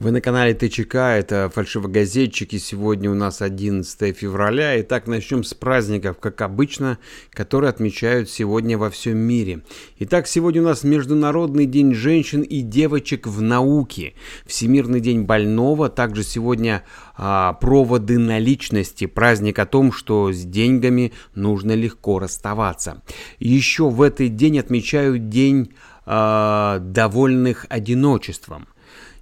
Вы на канале ТЧК, это фальшивогазетчики. Сегодня у нас 11 февраля. Итак, начнем с праздников, как обычно, которые отмечают сегодня во всем мире. Итак, сегодня у нас Международный день женщин и девочек в науке. Всемирный день больного. Также сегодня а, проводы наличности. Праздник о том, что с деньгами нужно легко расставаться. Еще в этот день отмечают День а, довольных одиночеством.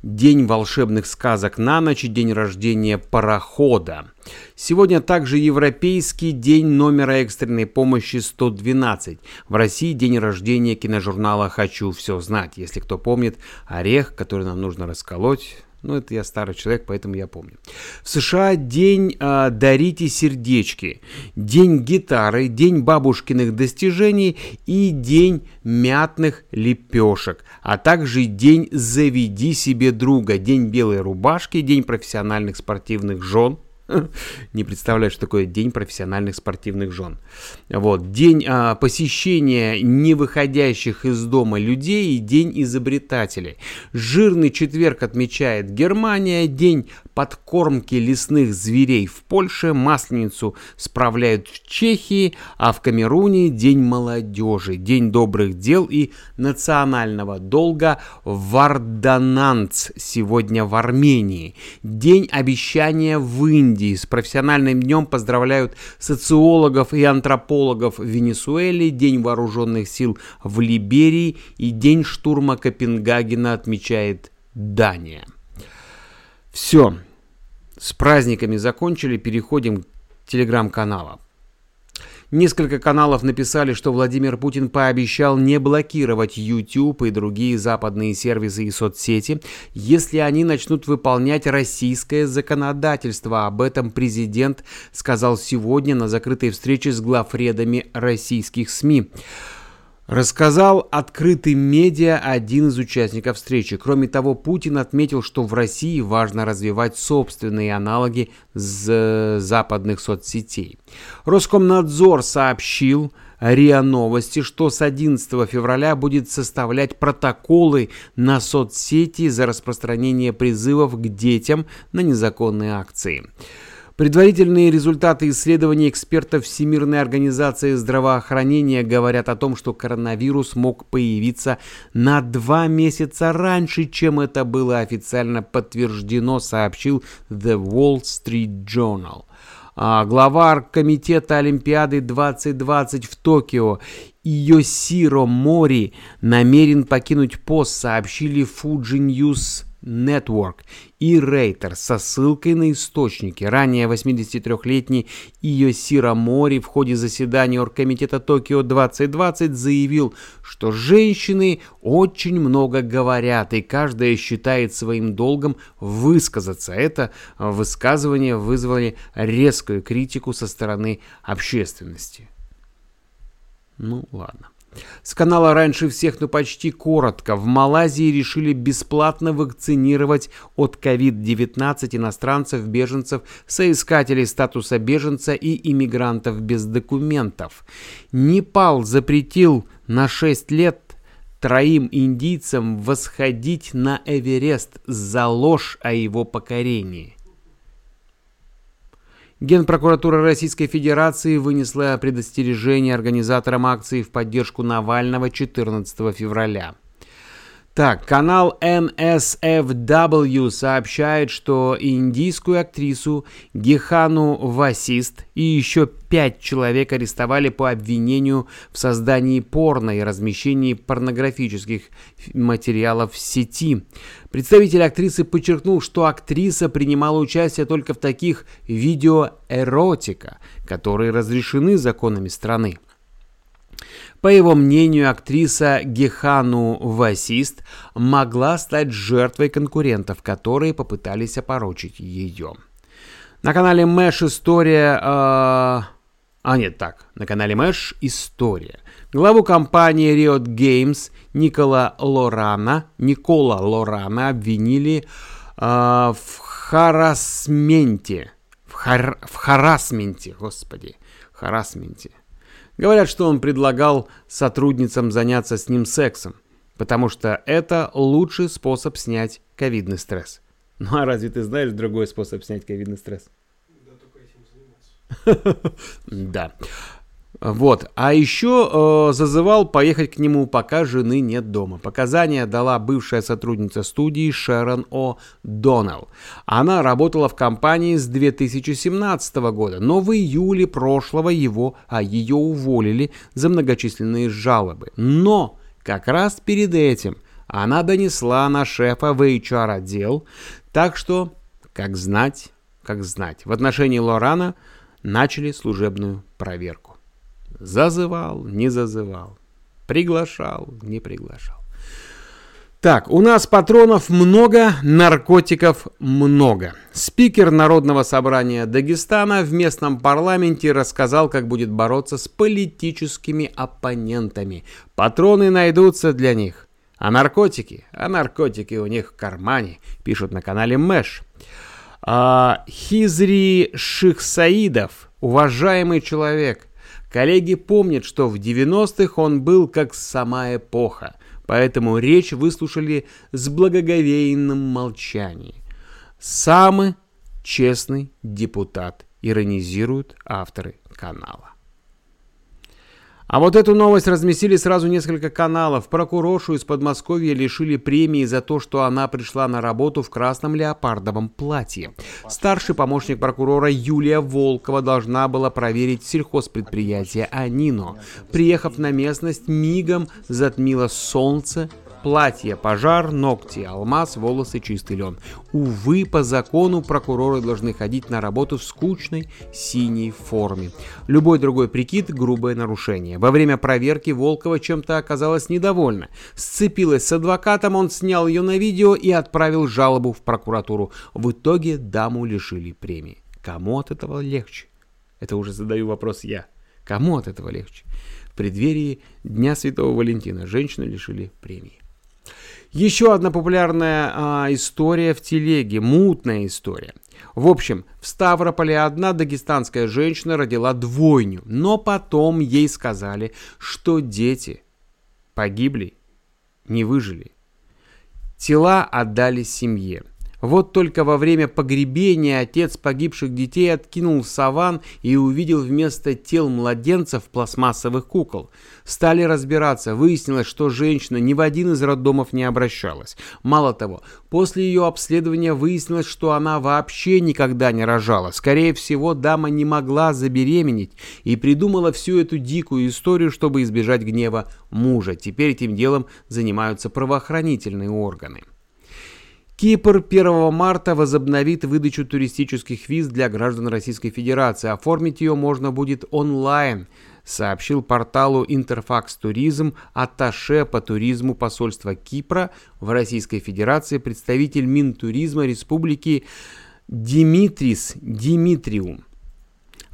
День волшебных сказок на ночь и день рождения парохода. Сегодня также Европейский день номера экстренной помощи 112. В России день рождения киножурнала «Хочу все знать». Если кто помнит, орех, который нам нужно расколоть, ну, это я старый человек, поэтому я помню. В США день э, «Дарите сердечки», день гитары, день бабушкиных достижений и день мятных лепешек, а также день «Заведи себе друга», день белой рубашки, день профессиональных спортивных жен – Не представляю, что такое День профессиональных спортивных жен. Вот. День а, посещения невыходящих из дома людей и День изобретателей. Жирный четверг отмечает Германия, День подкормки лесных зверей в Польше, Масленицу справляют в Чехии, а в Камеруне День молодежи, День добрых дел и национального долга Вардананц сегодня в Армении. День обещания в Индии Индии. С профессиональным днем поздравляют социологов и антропологов в Венесуэле, День вооруженных сил в Либерии и День штурма Копенгагена отмечает Дания. Все, с праздниками закончили, переходим к телеграм-каналам. Несколько каналов написали, что Владимир Путин пообещал не блокировать YouTube и другие западные сервисы и соцсети, если они начнут выполнять российское законодательство. Об этом президент сказал сегодня на закрытой встрече с главредами российских СМИ. Рассказал открытый медиа один из участников встречи. Кроме того, Путин отметил, что в России важно развивать собственные аналоги з западных соцсетей. Роскомнадзор сообщил РИА Новости, что с 11 февраля будет составлять протоколы на соцсети за распространение призывов к детям на незаконные акции. Предварительные результаты исследований экспертов Всемирной организации здравоохранения говорят о том, что коронавирус мог появиться на два месяца раньше, чем это было официально подтверждено, сообщил The Wall Street Journal. А глава комитета Олимпиады 2020 в Токио Йосиро Мори намерен покинуть пост, сообщили Fuji News Network и Рейтер со ссылкой на источники. Ранее 83-летний Иосира Мори в ходе заседания Оргкомитета Токио 2020 заявил, что женщины очень много говорят, и каждая считает своим долгом высказаться. Это высказывание вызвали резкую критику со стороны общественности. Ну ладно. С канала раньше всех, но почти коротко. В Малайзии решили бесплатно вакцинировать от COVID-19 иностранцев, беженцев, соискателей статуса беженца и иммигрантов без документов. Непал запретил на 6 лет троим индийцам восходить на Эверест за ложь о его покорении. Генпрокуратура Российской Федерации вынесла предостережение организаторам акции в поддержку Навального 14 февраля. Так, канал NSFW сообщает, что индийскую актрису Гехану Васист и еще пять человек арестовали по обвинению в создании порно и размещении порнографических материалов в сети. Представитель актрисы подчеркнул, что актриса принимала участие только в таких видеоэротика, которые разрешены законами страны. По его мнению, актриса Гехану Васист могла стать жертвой конкурентов, которые попытались опорочить ее. На канале Мэш история... Э... А нет, так, на канале Мэш история. Главу компании Riot Games Никола Лорана, Никола Лорана обвинили э, в харасменте. В, хар, в харасменте, господи, харасменте. Говорят, что он предлагал сотрудницам заняться с ним сексом, потому что это лучший способ снять ковидный стресс. Ну а разве ты знаешь другой способ снять ковидный стресс? Да, только этим заниматься. Да. Вот. А еще э, зазывал поехать к нему, пока жены нет дома. Показания дала бывшая сотрудница студии Шерон О. Доннелл. Она работала в компании с 2017 года, но в июле прошлого его, а ее уволили за многочисленные жалобы. Но как раз перед этим она донесла на шефа в HR-отдел, так что, как знать, как знать, в отношении Лорана начали служебную проверку. Зазывал, не зазывал. Приглашал, не приглашал. Так, у нас патронов много, наркотиков много. Спикер Народного собрания Дагестана в местном парламенте рассказал, как будет бороться с политическими оппонентами. Патроны найдутся для них. А наркотики? А наркотики у них в кармане, пишут на канале Мэш. А, Хизри Шихсаидов, уважаемый человек – Коллеги помнят, что в 90-х он был как сама эпоха, поэтому речь выслушали с благоговейным молчанием. Самый честный депутат, иронизируют авторы канала. А вот эту новость разместили сразу несколько каналов. Прокуроршу из Подмосковья лишили премии за то, что она пришла на работу в красном леопардовом платье. Старший помощник прокурора Юлия Волкова должна была проверить сельхозпредприятие «Анино». Приехав на местность, мигом затмило солнце, Платье, пожар, ногти, алмаз, волосы, чистый лен. Увы, по закону прокуроры должны ходить на работу в скучной синей форме. Любой другой прикид – грубое нарушение. Во время проверки Волкова чем-то оказалась недовольна. Сцепилась с адвокатом, он снял ее на видео и отправил жалобу в прокуратуру. В итоге даму лишили премии. Кому от этого легче? Это уже задаю вопрос я. Кому от этого легче? В преддверии Дня Святого Валентина женщину лишили премии. Еще одна популярная а, история в телеге, мутная история. В общем, в Ставрополе одна дагестанская женщина родила двойню, но потом ей сказали, что дети погибли, не выжили. Тела отдали семье. Вот только во время погребения отец погибших детей откинул саван и увидел вместо тел младенцев пластмассовых кукол. Стали разбираться, выяснилось, что женщина ни в один из роддомов не обращалась. Мало того, после ее обследования выяснилось, что она вообще никогда не рожала. Скорее всего, дама не могла забеременеть и придумала всю эту дикую историю, чтобы избежать гнева мужа. Теперь этим делом занимаются правоохранительные органы. Кипр 1 марта возобновит выдачу туристических виз для граждан Российской Федерации. Оформить ее можно будет онлайн, сообщил порталу Интерфакс Туризм атташе по туризму посольства Кипра в Российской Федерации представитель Минтуризма Республики Димитрис Димитриум.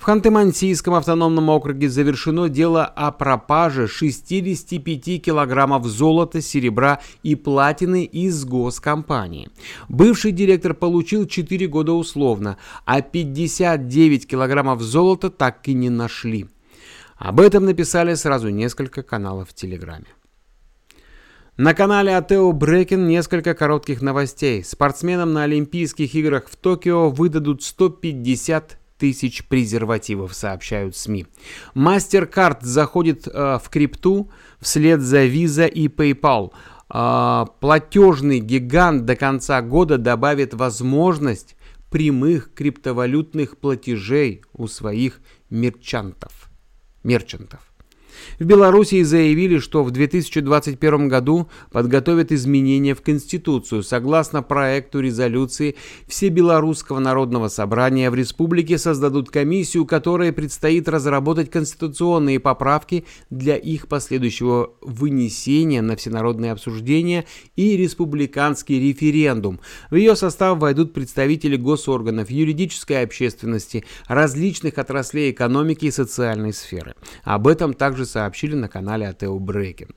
В Ханты-Мансийском автономном округе завершено дело о пропаже 65 килограммов золота, серебра и платины из госкомпании. Бывший директор получил 4 года условно, а 59 килограммов золота так и не нашли. Об этом написали сразу несколько каналов в Телеграме. На канале Атео Брекен несколько коротких новостей. Спортсменам на Олимпийских играх в Токио выдадут 150 тысяч презервативов, сообщают СМИ. MasterCard заходит э, в крипту вслед за Visa и PayPal. Э, платежный гигант до конца года добавит возможность прямых криптовалютных платежей у своих мерчантов. мерчантов. В Белоруссии заявили, что в 2021 году подготовят изменения в Конституцию. Согласно проекту резолюции, все Белорусского народного собрания в республике создадут комиссию, которая предстоит разработать конституционные поправки для их последующего вынесения на всенародное обсуждение и республиканский референдум. В ее состав войдут представители госорганов, юридической общественности, различных отраслей экономики и социальной сферы. Об этом также сообщили на канале Атео Брейки.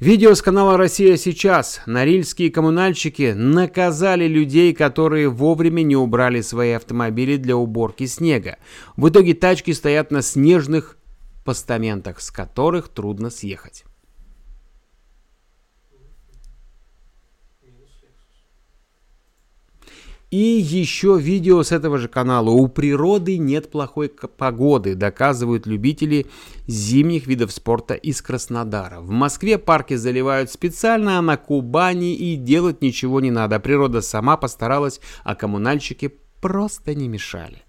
Видео с канала «Россия сейчас». Норильские коммунальщики наказали людей, которые вовремя не убрали свои автомобили для уборки снега. В итоге тачки стоят на снежных постаментах, с которых трудно съехать. И еще видео с этого же канала. У природы нет плохой погоды, доказывают любители зимних видов спорта из Краснодара. В Москве парки заливают специально, а на Кубани и делать ничего не надо. Природа сама постаралась, а коммунальщики просто не мешали.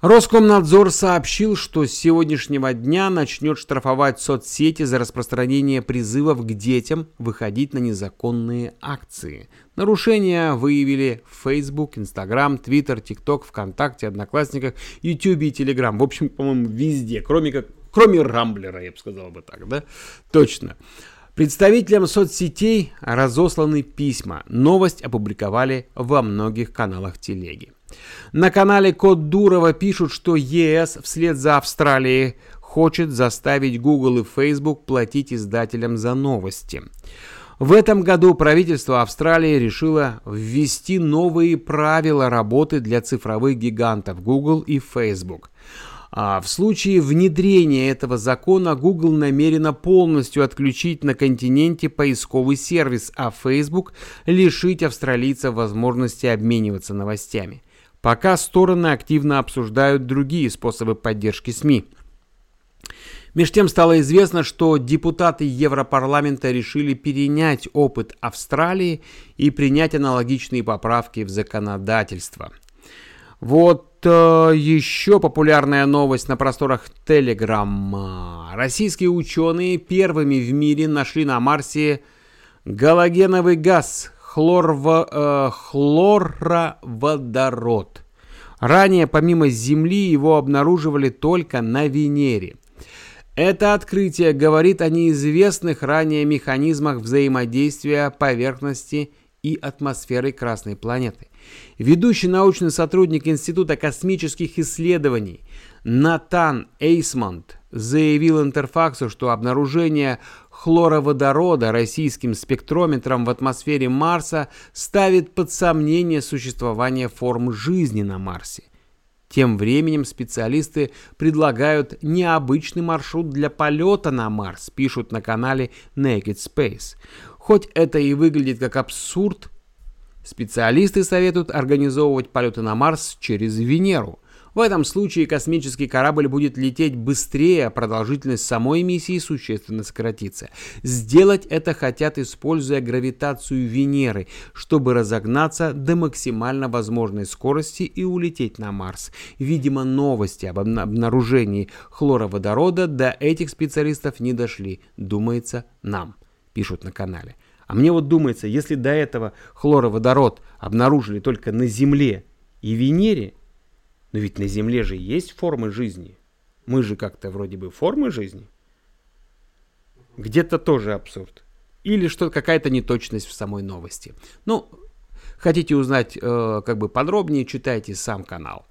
Роскомнадзор сообщил, что с сегодняшнего дня начнет штрафовать соцсети за распространение призывов к детям выходить на незаконные акции. Нарушения выявили Facebook, Instagram, Twitter, TikTok, ВКонтакте, Одноклассниках, YouTube и Telegram. В общем, по-моему, везде, кроме, как, кроме Рамблера, я бы сказал бы так, да? Точно. Представителям соцсетей разосланы письма. Новость опубликовали во многих каналах телеги. На канале Код Дурова пишут, что ЕС вслед за Австралией хочет заставить Google и Facebook платить издателям за новости. В этом году правительство Австралии решило ввести новые правила работы для цифровых гигантов Google и Facebook. А в случае внедрения этого закона Google намерена полностью отключить на континенте поисковый сервис, а Facebook лишить австралийцев возможности обмениваться новостями. Пока стороны активно обсуждают другие способы поддержки СМИ. Меж тем стало известно, что депутаты Европарламента решили перенять опыт Австралии и принять аналогичные поправки в законодательство. Вот э, еще популярная новость на просторах Telegram. Российские ученые первыми в мире нашли на Марсе галогеновый газ, хлорво, э, хлороводород. Ранее помимо Земли его обнаруживали только на Венере. Это открытие говорит о неизвестных ранее механизмах взаимодействия поверхности и атмосферы Красной планеты. Ведущий научный сотрудник Института космических исследований Натан Эйсмонд заявил Интерфаксу, что обнаружение хлороводорода российским спектрометром в атмосфере Марса ставит под сомнение существование форм жизни на Марсе. Тем временем специалисты предлагают необычный маршрут для полета на Марс, пишут на канале Naked Space. Хоть это и выглядит как абсурд, специалисты советуют организовывать полеты на Марс через Венеру – в этом случае космический корабль будет лететь быстрее, а продолжительность самой миссии существенно сократится. Сделать это хотят, используя гравитацию Венеры, чтобы разогнаться до максимально возможной скорости и улететь на Марс. Видимо, новости об обнаружении хлороводорода до этих специалистов не дошли, думается нам, пишут на канале. А мне вот думается, если до этого хлороводород обнаружили только на Земле и Венере, но ведь на Земле же есть формы жизни. Мы же как-то вроде бы формы жизни. Где-то тоже абсурд. Или что какая-то неточность в самой новости. Ну, хотите узнать э, как бы подробнее, читайте сам канал.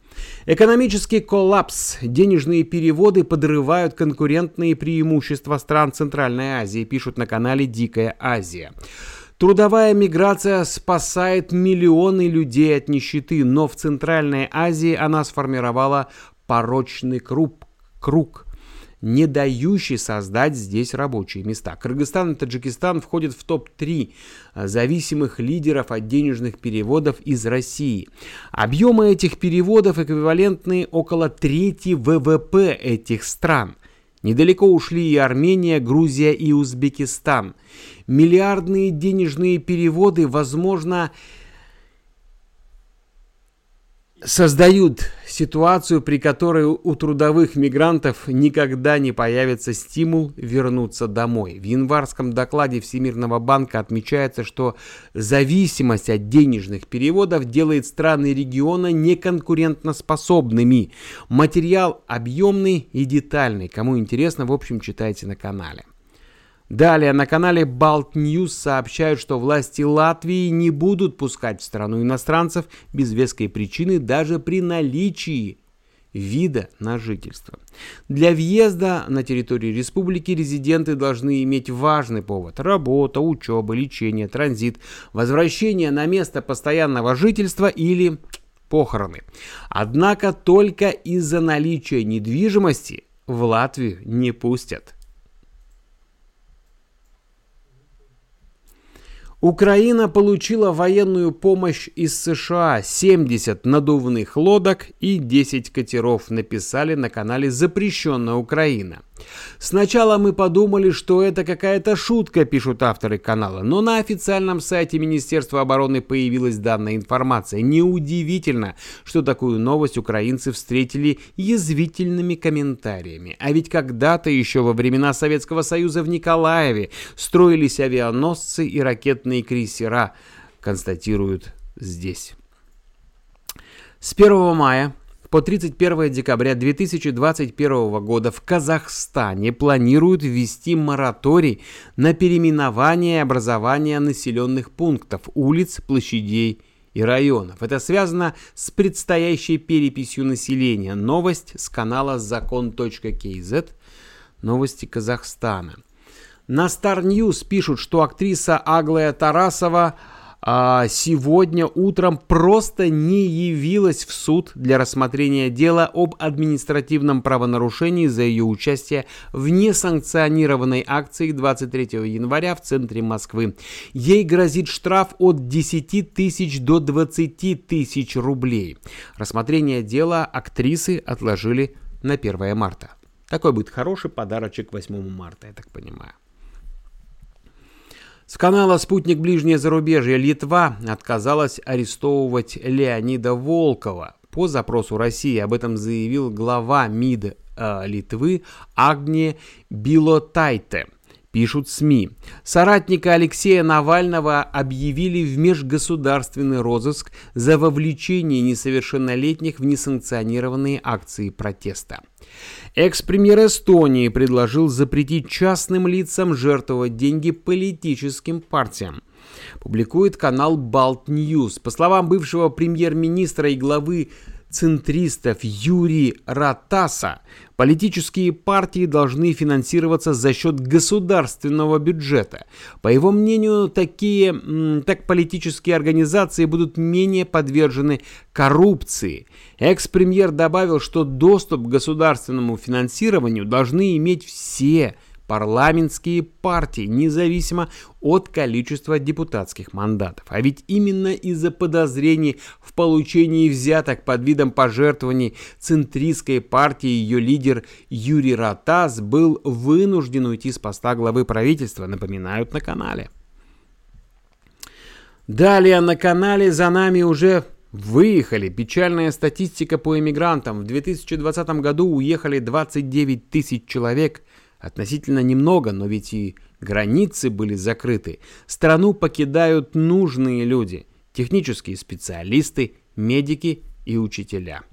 Экономический коллапс. Денежные переводы подрывают конкурентные преимущества стран Центральной Азии, пишут на канале Дикая Азия. Трудовая миграция спасает миллионы людей от нищеты, но в Центральной Азии она сформировала порочный круг, круг не дающий создать здесь рабочие места. Кыргызстан и Таджикистан входят в топ-3 зависимых лидеров от денежных переводов из России. Объемы этих переводов эквивалентны около трети ВВП этих стран – Недалеко ушли и Армения, Грузия и Узбекистан. Миллиардные денежные переводы, возможно, создают ситуацию, при которой у трудовых мигрантов никогда не появится стимул вернуться домой. В январском докладе Всемирного банка отмечается, что зависимость от денежных переводов делает страны региона неконкурентоспособными. Материал объемный и детальный. Кому интересно, в общем, читайте на канале. Далее на канале Balt News сообщают, что власти Латвии не будут пускать в страну иностранцев без веской причины даже при наличии вида на жительство. Для въезда на территорию республики резиденты должны иметь важный повод – работа, учеба, лечение, транзит, возвращение на место постоянного жительства или похороны. Однако только из-за наличия недвижимости в Латвию не пустят. Украина получила военную помощь из США, 70 надувных лодок и 10 катеров, написали на канале «Запрещенная Украина». Сначала мы подумали, что это какая-то шутка, пишут авторы канала, но на официальном сайте Министерства обороны появилась данная информация. Неудивительно, что такую новость украинцы встретили язвительными комментариями. А ведь когда-то еще во времена Советского Союза в Николаеве строились авианосцы и ракетные крейсера, констатируют здесь. С 1 мая по 31 декабря 2021 года в Казахстане планируют ввести мораторий на переименование и образование населенных пунктов, улиц, площадей и районов. Это связано с предстоящей переписью населения. Новость с канала закон.кз. Новости Казахстана. На Star News пишут, что актриса Аглая Тарасова а, сегодня утром просто не явилась в суд для рассмотрения дела об административном правонарушении за ее участие в несанкционированной акции 23 января в центре Москвы. Ей грозит штраф от 10 тысяч до 20 тысяч рублей. Рассмотрение дела актрисы отложили на 1 марта. Такой будет хороший подарочек 8 марта, я так понимаю. С канала «Спутник Ближнее зарубежье» Литва отказалась арестовывать Леонида Волкова. По запросу России об этом заявил глава МИД э, Литвы Агния Билотайте пишут СМИ. Соратника Алексея Навального объявили в межгосударственный розыск за вовлечение несовершеннолетних в несанкционированные акции протеста. Экс-премьер Эстонии предложил запретить частным лицам жертвовать деньги политическим партиям. Публикует канал Balt News. По словам бывшего премьер-министра и главы центристов Юри Ратаса, политические партии должны финансироваться за счет государственного бюджета. По его мнению, такие так политические организации будут менее подвержены коррупции. Экс-премьер добавил, что доступ к государственному финансированию должны иметь все парламентские партии, независимо от количества депутатских мандатов. А ведь именно из-за подозрений в получении взяток под видом пожертвований центристской партии ее лидер Юрий Ратас был вынужден уйти с поста главы правительства, напоминают на канале. Далее на канале за нами уже Выехали. Печальная статистика по иммигрантам. В 2020 году уехали 29 тысяч человек – Относительно немного, но ведь и границы были закрыты. Страну покидают нужные люди, технические специалисты, медики и учителя.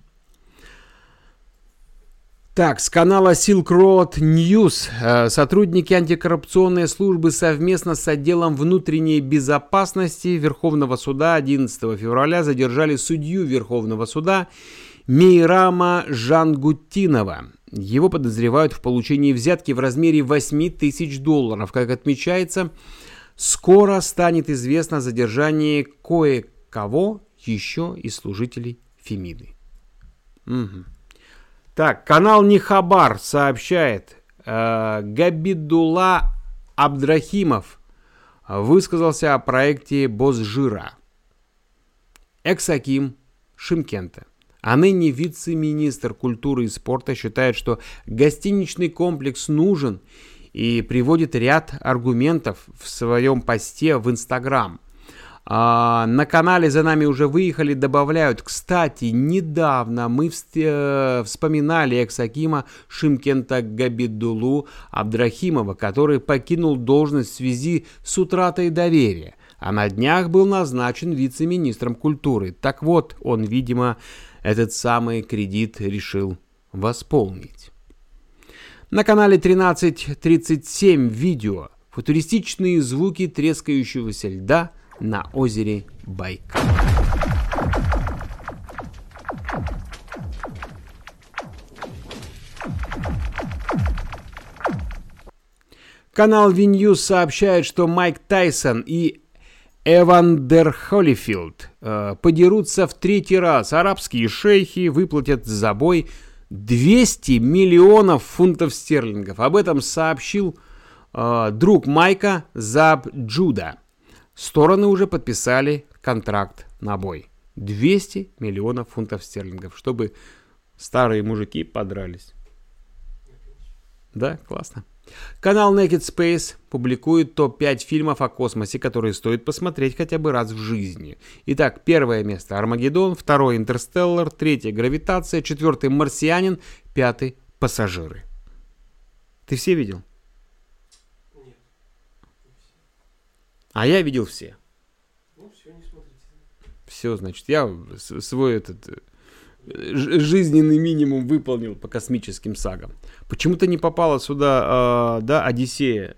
Так, с канала Silk Road News э, сотрудники антикоррупционной службы совместно с отделом внутренней безопасности Верховного суда 11 февраля задержали судью Верховного суда Мейрама Жангутинова. Его подозревают в получении взятки в размере 8 тысяч долларов. Как отмечается, скоро станет известно о задержании кое-кого еще из служителей Фемиды. Угу. Так, канал Нихабар сообщает, э, Габидула Абдрахимов высказался о проекте Босжира. Эксаким Шимкента а ныне вице-министр культуры и спорта считает, что гостиничный комплекс нужен и приводит ряд аргументов в своем посте в Инстаграм. А, на канале «За нами уже выехали» добавляют, кстати, недавно мы э, вспоминали экс-акима Шимкента Габидулу Абдрахимова, который покинул должность в связи с утратой доверия, а на днях был назначен вице-министром культуры. Так вот, он, видимо, этот самый кредит решил восполнить. На канале 1337 видео футуристичные звуки трескающегося льда на озере Байкал. Канал Виньюз сообщает, что Майк Тайсон и Эвандер Холлифилд э, подерутся в третий раз. Арабские шейхи выплатят за бой 200 миллионов фунтов стерлингов. Об этом сообщил э, друг Майка Заб Джуда. Стороны уже подписали контракт на бой. 200 миллионов фунтов стерлингов, чтобы старые мужики подрались. Да, классно. Канал Naked Space публикует топ-5 фильмов о космосе, которые стоит посмотреть хотя бы раз в жизни. Итак, первое место Армагеддон, второе Интерстеллар, третье Гравитация, четвертый Марсианин, пятый Пассажиры. Ты все видел? Нет. А я видел все. Ну, все, не смотрите. Все, значит, я свой этот э, жизненный минимум выполнил по космическим сагам. Почему-то не попала сюда, а, да, Одиссея,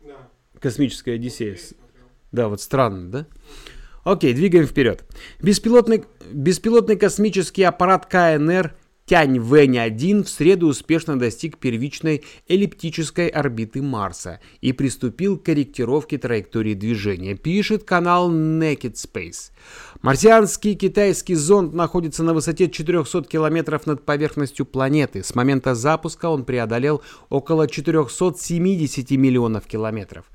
Да. космическая Одиссея. Да, вот странно, да? Окей, двигаем вперед. Беспилотный, беспилотный космический аппарат КНР Тянь-Вэнь-1 в среду успешно достиг первичной эллиптической орбиты Марса и приступил к корректировке траектории движения, пишет канал Naked Space. Марсианский китайский зонд находится на высоте 400 километров над поверхностью планеты. С момента запуска он преодолел около 470 миллионов километров.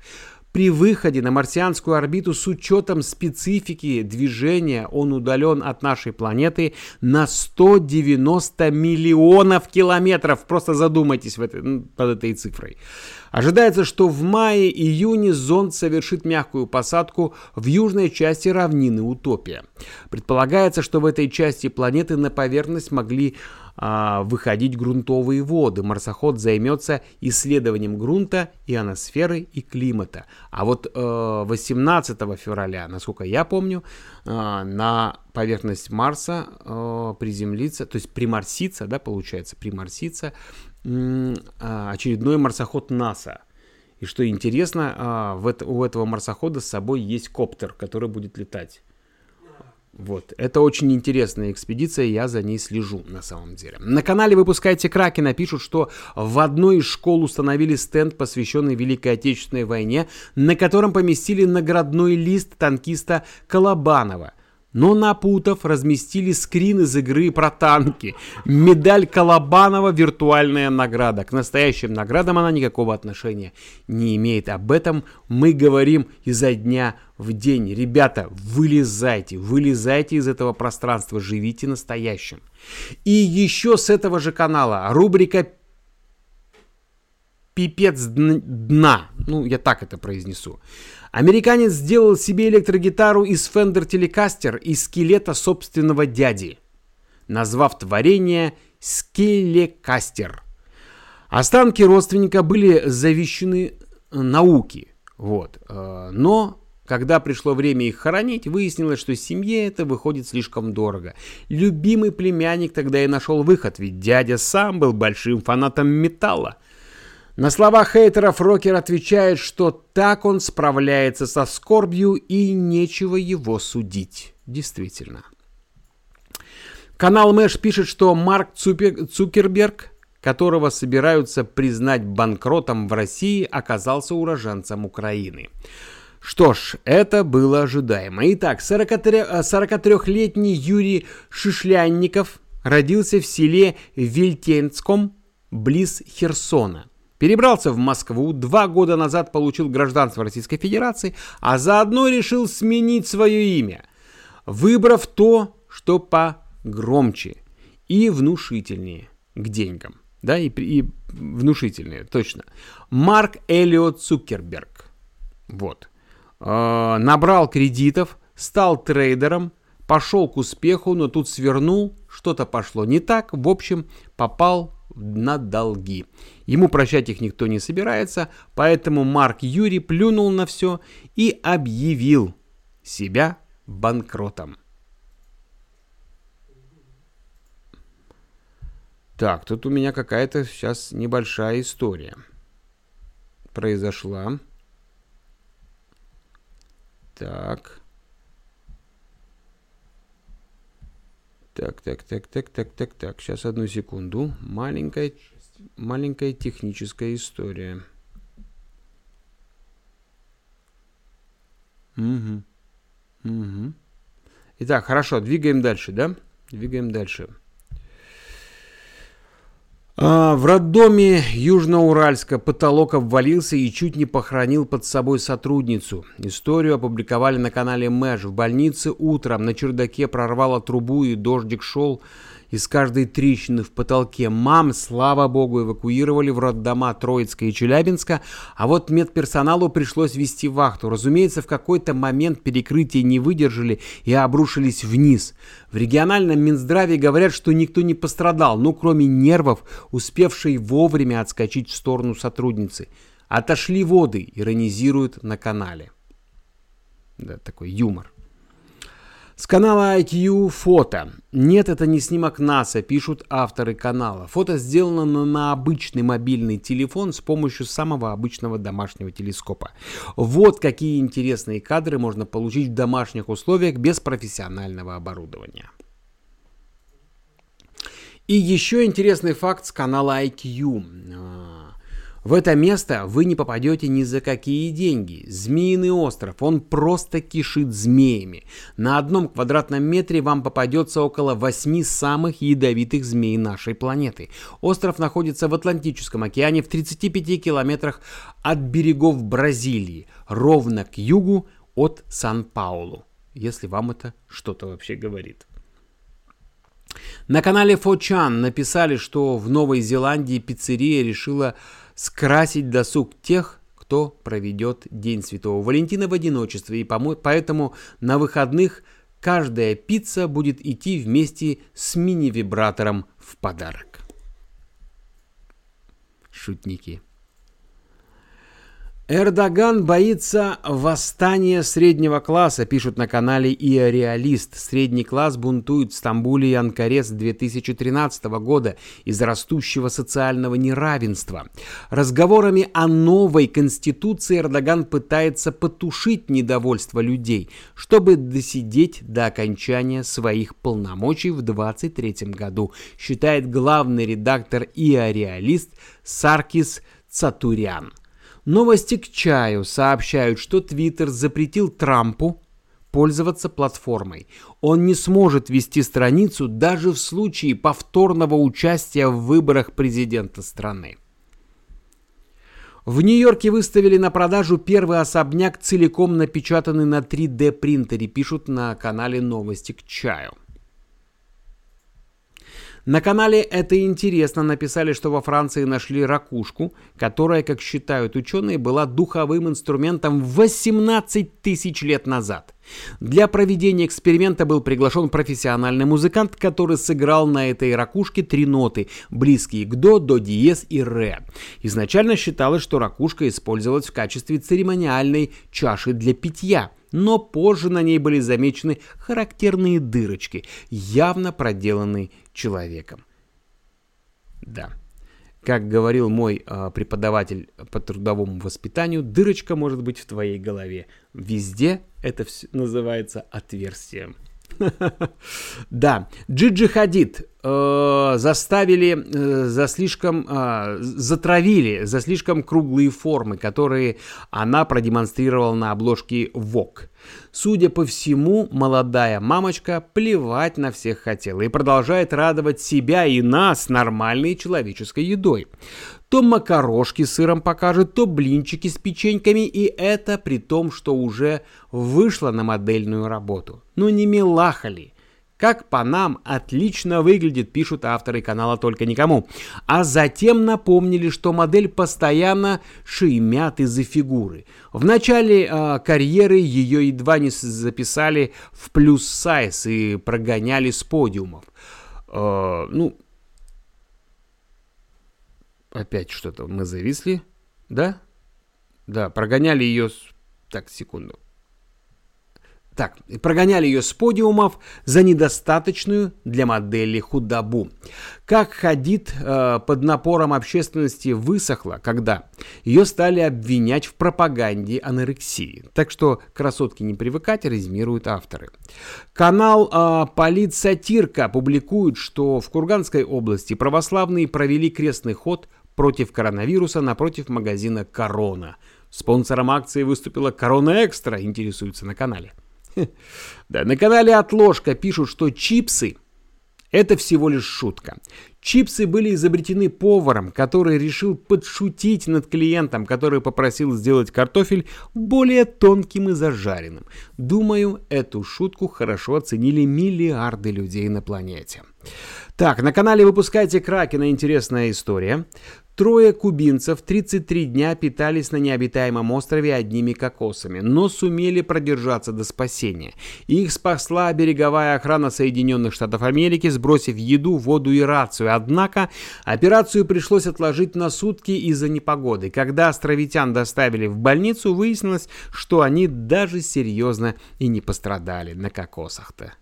При выходе на марсианскую орбиту с учетом специфики движения он удален от нашей планеты на 190 миллионов километров. Просто задумайтесь в этой- под этой цифрой. Ожидается, что в мае-июне зонд совершит мягкую посадку в южной части равнины Утопия. Предполагается, что в этой части планеты на поверхность могли а, выходить грунтовые воды. Марсоход займется исследованием грунта, ионосферы и климата. А вот э, 18 февраля, насколько я помню, э, на поверхность Марса э, приземлится, то есть приморсится, да, получается, приморсится а, очередной марсоход НАСА. И что интересно, а, в это- у этого марсохода с собой есть коптер, который будет летать. Вот. Это очень интересная экспедиция, я за ней слежу на самом деле. На канале «Выпускайте Кракена» пишут, что в одной из школ установили стенд, посвященный Великой Отечественной войне, на котором поместили наградной лист танкиста Колобанова. Но напутав, разместили скрин из игры про танки. Медаль Колобанова – виртуальная награда. К настоящим наградам она никакого отношения не имеет. Об этом мы говорим изо дня в день. Ребята, вылезайте, вылезайте из этого пространства, живите настоящим. И еще с этого же канала рубрика пипец дн- дна. Ну, я так это произнесу. Американец сделал себе электрогитару из Fender Telecaster из скелета собственного дяди, назвав творение «Скелекастер». Останки родственника были завещены э, науке. Вот. э, Но когда пришло время их хоронить, выяснилось, что семье это выходит слишком дорого. Любимый племянник тогда и нашел выход, ведь дядя сам был большим фанатом металла. На слова хейтеров рокер отвечает, что так он справляется со скорбью и нечего его судить. Действительно. Канал Мэш пишет, что Марк Цукерберг, которого собираются признать банкротом в России, оказался уроженцем Украины. Что ж, это было ожидаемо. Итак, 43 э, 43-летний Юрий Шишлянников родился в селе Вильтенском, близ Херсона. Перебрался в Москву, два года назад получил гражданство Российской Федерации, а заодно решил сменить свое имя, выбрав то, что погромче и внушительнее к деньгам. Да, и, и внушительнее, точно. Марк Элиот Цукерберг. Вот. Э, набрал кредитов, стал трейдером, пошел к успеху, но тут свернул, что-то пошло не так, в общем, попал на долги. Ему прощать их никто не собирается, поэтому Марк Юрий плюнул на все и объявил себя банкротом. Так, тут у меня какая-то сейчас небольшая история произошла. Так. Так, так, так, так, так, так, так. Сейчас одну секунду. Маленькая, маленькая техническая история. Угу. Угу. Итак, хорошо, двигаем дальше, да? Двигаем дальше. А, в роддоме Южноуральска потолок обвалился и чуть не похоронил под собой сотрудницу. Историю опубликовали на канале Мэш. В больнице утром на чердаке прорвало трубу и дождик шел из каждой трещины в потолке. Мам, слава богу, эвакуировали в роддома Троицка и Челябинска, а вот медперсоналу пришлось вести вахту. Разумеется, в какой-то момент перекрытия не выдержали и обрушились вниз. В региональном Минздраве говорят, что никто не пострадал, ну кроме нервов, успевшей вовремя отскочить в сторону сотрудницы. Отошли воды, иронизируют на канале. Да, такой юмор. С канала IQ фото. Нет, это не снимок НАСА, пишут авторы канала. Фото сделано на обычный мобильный телефон с помощью самого обычного домашнего телескопа. Вот какие интересные кадры можно получить в домашних условиях без профессионального оборудования. И еще интересный факт с канала IQ. В это место вы не попадете ни за какие деньги. Змеиный остров, он просто кишит змеями. На одном квадратном метре вам попадется около восьми самых ядовитых змей нашей планеты. Остров находится в Атлантическом океане в 35 километрах от берегов Бразилии, ровно к югу от Сан-Паулу, если вам это что-то вообще говорит. На канале Фочан написали, что в Новой Зеландии пиццерия решила скрасить досуг тех, кто проведет День Святого Валентина в одиночестве, и поэтому на выходных каждая пицца будет идти вместе с мини-вибратором в подарок. Шутники. Эрдоган боится восстания среднего класса, пишут на канале Иореалист. Средний класс бунтует в Стамбуле и Анкаре с 2013 года из-за растущего социального неравенства. Разговорами о новой конституции Эрдоган пытается потушить недовольство людей, чтобы досидеть до окончания своих полномочий в 2023 году, считает главный редактор Иореалист Саркис Цатурян. Новости к чаю сообщают, что Твиттер запретил Трампу пользоваться платформой. Он не сможет вести страницу даже в случае повторного участия в выборах президента страны. В Нью-Йорке выставили на продажу первый особняк, целиком напечатанный на 3D принтере, пишут на канале Новости к чаю. На канале «Это интересно» написали, что во Франции нашли ракушку, которая, как считают ученые, была духовым инструментом 18 тысяч лет назад. Для проведения эксперимента был приглашен профессиональный музыкант, который сыграл на этой ракушке три ноты, близкие к до, до диез и ре. Изначально считалось, что ракушка использовалась в качестве церемониальной чаши для питья – но позже на ней были замечены характерные дырочки, явно проделанные человеком. Да. Как говорил мой э, преподаватель по трудовому воспитанию, дырочка может быть в твоей голове. Везде это все называется отверстием. Да, Джиджи Хадид э, заставили э, за слишком, э, затравили за слишком круглые формы, которые она продемонстрировала на обложке Vogue. Судя по всему, молодая мамочка плевать на всех хотела и продолжает радовать себя и нас нормальной человеческой едой. То макарошки с сыром покажет, то блинчики с печеньками, и это при том, что уже вышла на модельную работу. Ну не милаха ли? Как по нам отлично выглядит, пишут авторы канала «Только никому». А затем напомнили, что модель постоянно шеймят из-за фигуры. В начале э, карьеры ее едва не записали в плюс сайз и прогоняли с подиумов. Э, ну, Опять что-то мы зависли. Да? Да, прогоняли ее... Так, секунду. Так, прогоняли ее с подиумов за недостаточную для модели худобу. Как ходит э, под напором общественности высохла, когда ее стали обвинять в пропаганде анорексии. Так что красотки не привыкать, резюмируют авторы. Канал э, Политсатирка публикует, что в Курганской области православные провели крестный ход против коронавируса напротив магазина «Корона». Спонсором акции выступила «Корона Экстра», интересуется на канале. Да, на канале «Отложка» пишут, что чипсы Это всего лишь шутка. Чипсы были изобретены поваром, который решил подшутить над клиентом, который попросил сделать картофель более тонким и зажаренным. Думаю, эту шутку хорошо оценили миллиарды людей на планете. Так, на канале «Выпускайте Кракена» интересная история. Трое кубинцев 33 дня питались на необитаемом острове одними кокосами, но сумели продержаться до спасения. Их спасла береговая охрана Соединенных Штатов Америки, сбросив еду, воду и рацию. Однако операцию пришлось отложить на сутки из-за непогоды. Когда островитян доставили в больницу, выяснилось, что они даже серьезно и не пострадали на кокосах-то.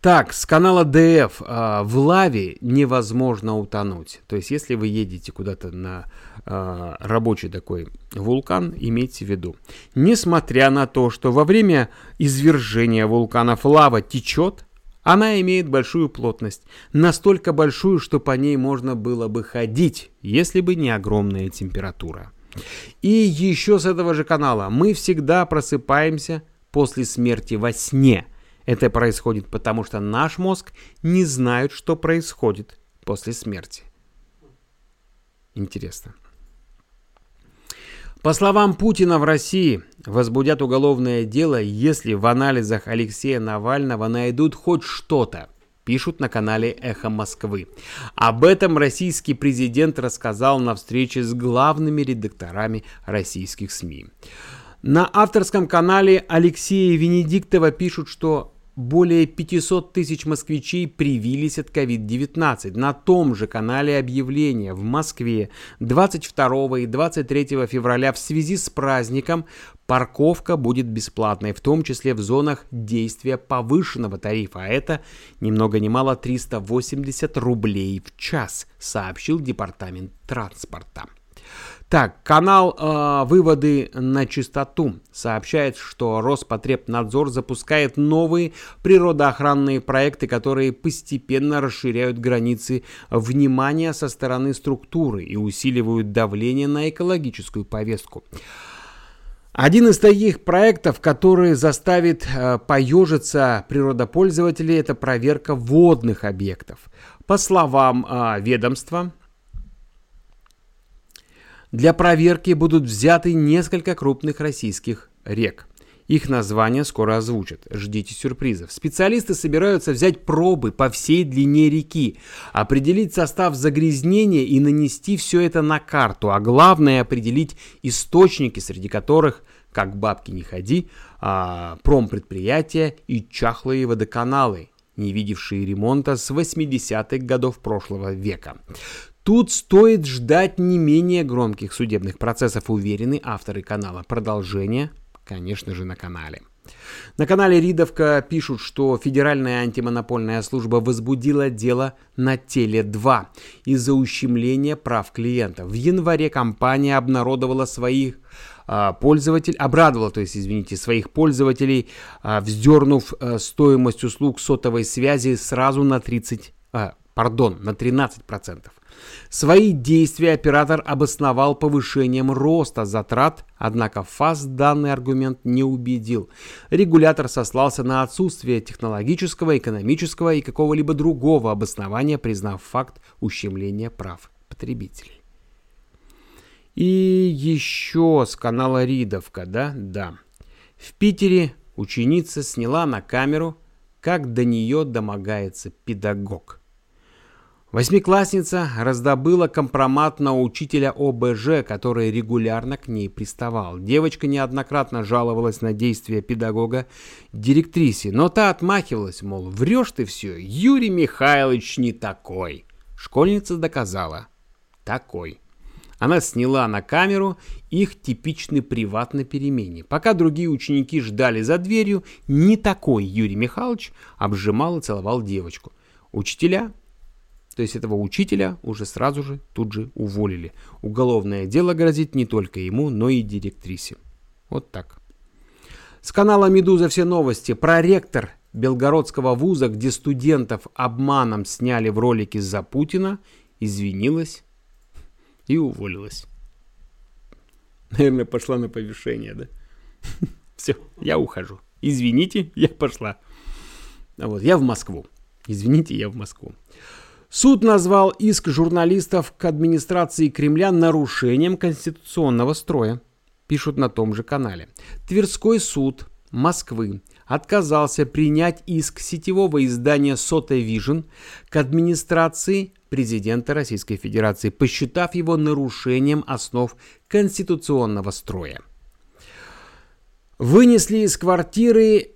Так, с канала ДФ э, в лаве невозможно утонуть. То есть, если вы едете куда-то на э, рабочий такой вулкан, имейте в виду. Несмотря на то, что во время извержения вулканов лава течет, она имеет большую плотность. Настолько большую, что по ней можно было бы ходить, если бы не огромная температура. И еще с этого же канала мы всегда просыпаемся после смерти во сне – это происходит потому, что наш мозг не знает, что происходит после смерти. Интересно. По словам Путина, в России возбудят уголовное дело, если в анализах Алексея Навального найдут хоть что-то, пишут на канале «Эхо Москвы». Об этом российский президент рассказал на встрече с главными редакторами российских СМИ. На авторском канале Алексея Венедиктова пишут, что более 500 тысяч москвичей привились от COVID-19. На том же канале объявления в Москве 22 и 23 февраля в связи с праздником парковка будет бесплатной, в том числе в зонах действия повышенного тарифа. А это ни много ни мало 380 рублей в час, сообщил Департамент транспорта. Так, канал э, «Выводы на чистоту» сообщает, что Роспотребнадзор запускает новые природоохранные проекты, которые постепенно расширяют границы внимания со стороны структуры и усиливают давление на экологическую повестку. Один из таких проектов, который заставит э, поежиться природопользователей, это проверка водных объектов. По словам э, ведомства, для проверки будут взяты несколько крупных российских рек. Их названия скоро озвучат. Ждите сюрпризов. Специалисты собираются взять пробы по всей длине реки, определить состав загрязнения и нанести все это на карту. А главное определить источники, среди которых, как бабки не ходи, а, промпредприятия и чахлые водоканалы, не видевшие ремонта с 80-х годов прошлого века. Тут стоит ждать не менее громких судебных процессов, уверены авторы канала. Продолжение, конечно же, на канале. На канале Ридовка пишут, что Федеральная антимонопольная служба возбудила дело на Теле2 из-за ущемления прав клиентов. В январе компания обнародовала своих а, пользователей, обрадовала, то есть, извините, своих пользователей, а, вздернув а, стоимость услуг сотовой связи сразу на 30, а, пардон, на 13%. Свои действия оператор обосновал повышением роста затрат, однако ФАС данный аргумент не убедил. Регулятор сослался на отсутствие технологического, экономического и какого-либо другого обоснования, признав факт ущемления прав потребителей. И еще с канала Ридовка, да? Да. В Питере ученица сняла на камеру, как до нее домогается педагог. Восьмиклассница раздобыла компромат на учителя ОБЖ, который регулярно к ней приставал. Девочка неоднократно жаловалась на действия педагога директрисе, но та отмахивалась, мол, врешь ты все, Юрий Михайлович не такой. Школьница доказала. Такой. Она сняла на камеру их типичный приват на перемене. Пока другие ученики ждали за дверью, не такой Юрий Михайлович обжимал и целовал девочку. Учителя то есть этого учителя уже сразу же тут же уволили. Уголовное дело грозит не только ему, но и директрисе. Вот так. С канала «Медуза» все новости. Проректор Белгородского вуза, где студентов обманом сняли в ролике за Путина, извинилась и уволилась. Наверное, пошла на повышение, да? Все, я ухожу. Извините, я пошла. Вот, я в Москву. Извините, я в Москву. Суд назвал иск журналистов к администрации Кремля нарушением конституционного строя. Пишут на том же канале. Тверской суд Москвы отказался принять иск сетевого издания Сота Vision к администрации президента Российской Федерации, посчитав его нарушением основ конституционного строя. Вынесли из квартиры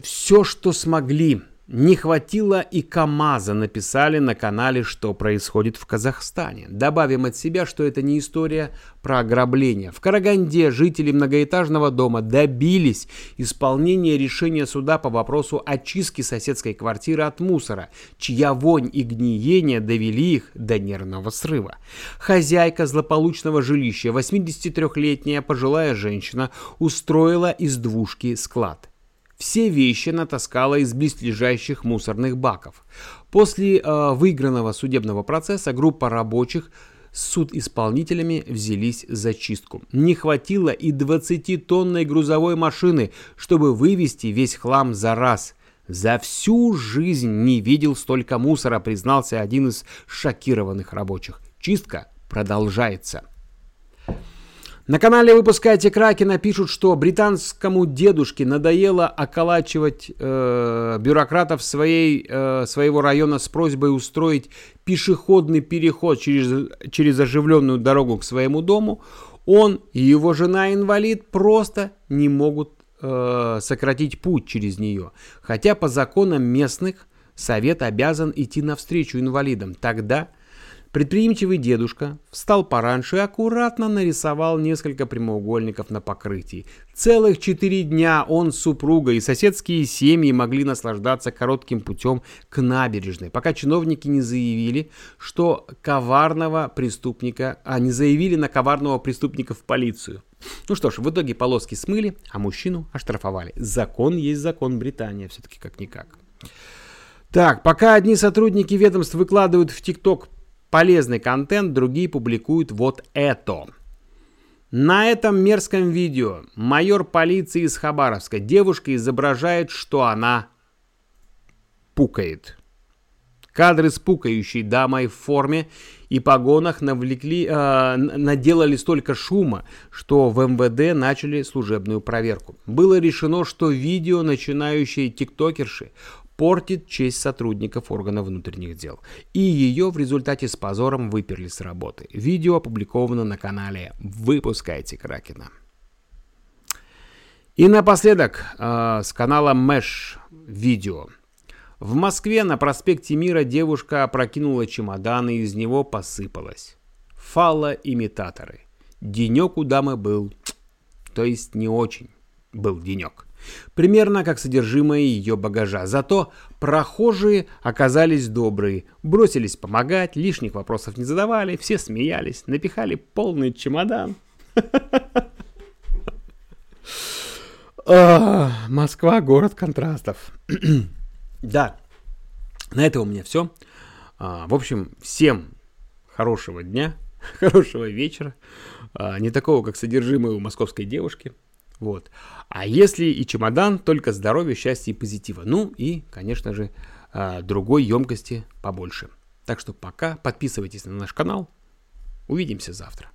все, что смогли – не хватило и КАМАЗа, написали на канале, что происходит в Казахстане. Добавим от себя, что это не история про ограбление. В Караганде жители многоэтажного дома добились исполнения решения суда по вопросу очистки соседской квартиры от мусора, чья вонь и гниение довели их до нервного срыва. Хозяйка злополучного жилища, 83-летняя пожилая женщина, устроила из двушки склад – все вещи натаскала из близлежащих мусорных баков. После э, выигранного судебного процесса группа рабочих с судисполнителями взялись за чистку. Не хватило и 20-тонной грузовой машины, чтобы вывести весь хлам за раз. За всю жизнь не видел столько мусора, признался один из шокированных рабочих. Чистка продолжается. На канале «Выпускайте Кракена» пишут, что британскому дедушке надоело околачивать э, бюрократов своей, э, своего района с просьбой устроить пешеходный переход через, через оживленную дорогу к своему дому. Он и его жена-инвалид просто не могут э, сократить путь через нее. Хотя по законам местных совет обязан идти навстречу инвалидам. Тогда Предприимчивый дедушка встал пораньше и аккуратно нарисовал несколько прямоугольников на покрытии. Целых четыре дня он с супругой и соседские семьи могли наслаждаться коротким путем к набережной, пока чиновники не заявили, что коварного преступника, а не заявили на коварного преступника в полицию. Ну что ж, в итоге полоски смыли, а мужчину оштрафовали. Закон есть закон, Британия все-таки как-никак. Так, пока одни сотрудники ведомств выкладывают в ТикТок полезный контент, другие публикуют вот это. На этом мерзком видео майор полиции из Хабаровска девушка изображает, что она пукает. Кадры с пукающей дамой в форме и погонах навлекли, э, наделали столько шума, что в МВД начали служебную проверку. Было решено, что видео начинающей тиктокерши портит честь сотрудников органов внутренних дел. И ее в результате с позором выперли с работы. Видео опубликовано на канале «Выпускайте Кракена». И напоследок э, с канала Мэш видео. В Москве на проспекте Мира девушка опрокинула чемодан и из него посыпалась. Фалоимитаторы. Денек у дамы был, то есть не очень был денек. Примерно как содержимое ее багажа. Зато прохожие оказались добрые, бросились помогать, лишних вопросов не задавали, все смеялись, напихали полный чемодан. Москва – город контрастов. Да, на этом у меня все. А, в общем, всем хорошего дня, хорошего вечера. А, не такого, как содержимое у московской девушки – вот. А если и чемодан, только здоровья, счастья и позитива. Ну и, конечно же, а, другой емкости побольше. Так что пока подписывайтесь на наш канал. Увидимся завтра.